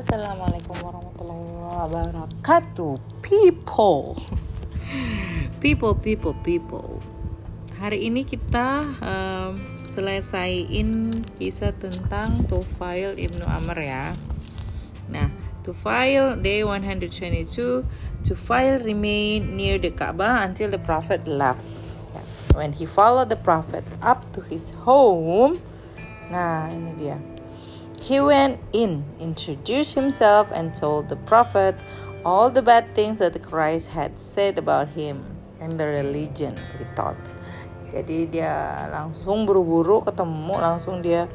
Assalamualaikum warahmatullahi wabarakatuh. People. People, people, people. Hari ini kita um, selesaiin kisah tentang Tufail Ibnu Amr ya. Nah, Tufail day 122 Tufail remained near the Kaabah until the Prophet left. When he followed the Prophet up to his home. Nah, ini dia He went in, introduced himself, and told the prophet all the bad things that Christ had said about him and the religion he thought. Jadi dia langsung buru-buru ketemu, langsung dia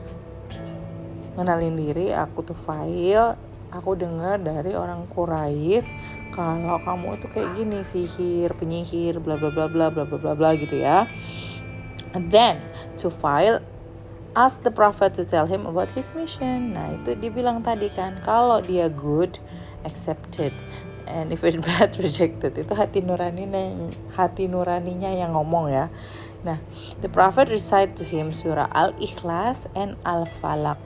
ngenalin diri, aku tuh Fail, aku dengar dari orang Quraisy kalau kamu tuh kayak gini sihir, penyihir, bla bla bla bla bla bla bla gitu ya. And then to file ask the prophet to tell him about his mission. Nah, itu dibilang tadi kan, kalau dia good, accepted. And if it bad, rejected. Itu hati nuraninya, hati nuraninya yang ngomong ya. Nah, the prophet recite to him surah Al-Ikhlas and Al-Falaq.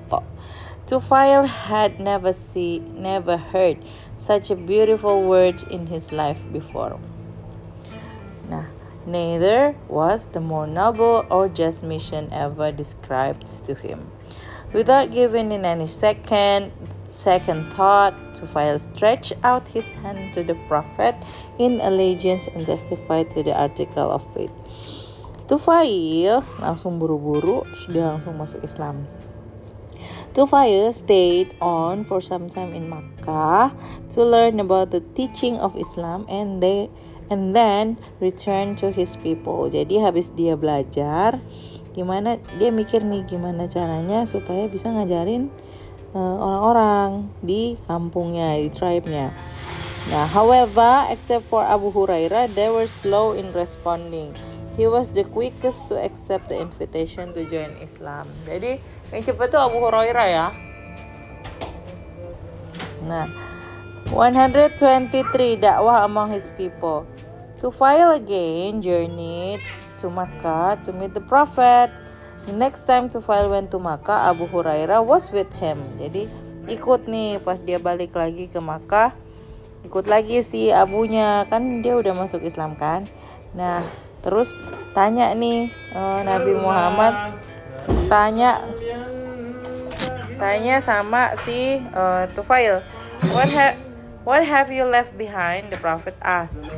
Tufail had never see, never heard such a beautiful word in his life before. Neither was the more noble or just mission ever described to him. Without giving in any second second thought, Tufail stretched out his hand to the Prophet in allegiance and testified to the article of faith. Tufail langsung buru-buru, sudah langsung masuk Islam. Tufail stayed on for some time in Makkah to learn about the teaching of Islam and they and then return to his people. Jadi habis dia belajar, gimana dia mikir nih gimana caranya supaya bisa ngajarin uh, orang-orang di kampungnya, di tribe-nya. Nah, however, except for Abu Hurairah, they were slow in responding. He was the quickest to accept the invitation to join Islam. Jadi yang cepat tuh Abu Hurairah ya. Nah, 123 dakwah among his people. To file again journeyed to Makkah to meet the Prophet. The next time to file went to Makkah, Abu Hurairah was with him. Jadi ikut nih pas dia balik lagi ke Makkah. Ikut lagi si abunya kan dia udah masuk Islam kan. Nah terus tanya nih uh, Nabi Muhammad tanya tanya sama si uh, Tufail what what have you left behind? The prophet asked.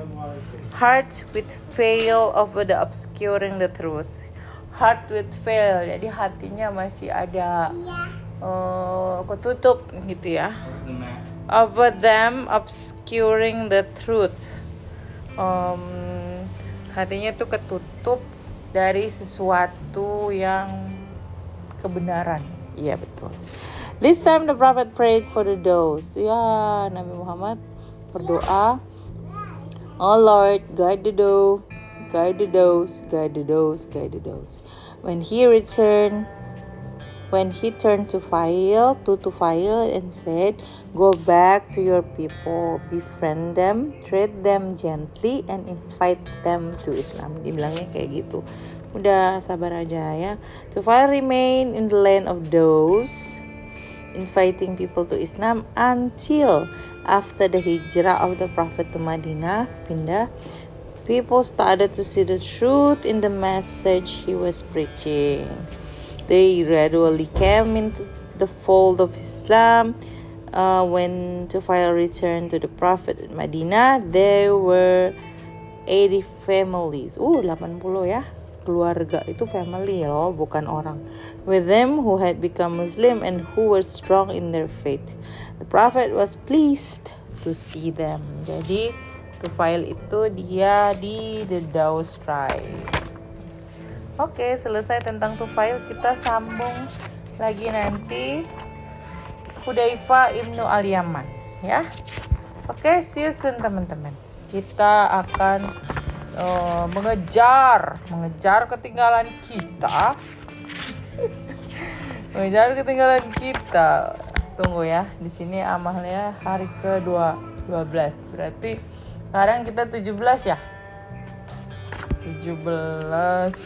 Heart with fail of the obscuring the truth. Heart with fail jadi hatinya masih ada uh, ketutup gitu ya. Over them obscuring the truth. Um, hatinya tuh ketutup dari sesuatu yang kebenaran. Iya betul this time the prophet prayed for the doors ya Nabi Muhammad berdoa oh Lord guide the door guide the doors guide the doors guide the doors when he returned when he turned to Fail, to to Fail and said, Go back to your people, befriend them, treat them gently, and invite them to Islam. Dibilangnya kayak gitu. Udah sabar aja ya. Tufail remain in the land of those inviting people to Islam until after the hijrah of the Prophet to Madinah, pindah, people started to see the truth in the message he was preaching. They gradually came into the fold of Islam. Uh, when Tufail returned to the Prophet in Medina, there were 80 families. Uh, 80 ya. Keluarga itu family loh, bukan orang. With them who had become Muslim and who were strong in their faith. The Prophet was pleased to see them. Jadi, Tufail itu dia di the Daus tribe. Oke, selesai tentang Tufail. Kita sambung lagi nanti Hudaifa Ibnu Al-Yaman ya. Oke, see you soon teman-teman. Kita akan uh, mengejar, mengejar ketinggalan kita. mengejar ketinggalan kita. Tunggu ya, di sini amalnya hari ke-12. Berarti sekarang kita 17 ya. 17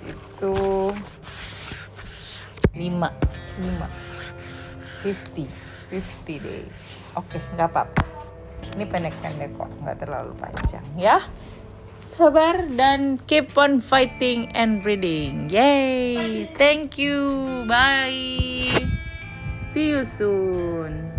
itu 5 5 50 50 days oke nggak apa-apa ini pendek-pendek kok nggak terlalu panjang ya sabar dan keep on fighting and reading yay. Thank you. Bye. See you soon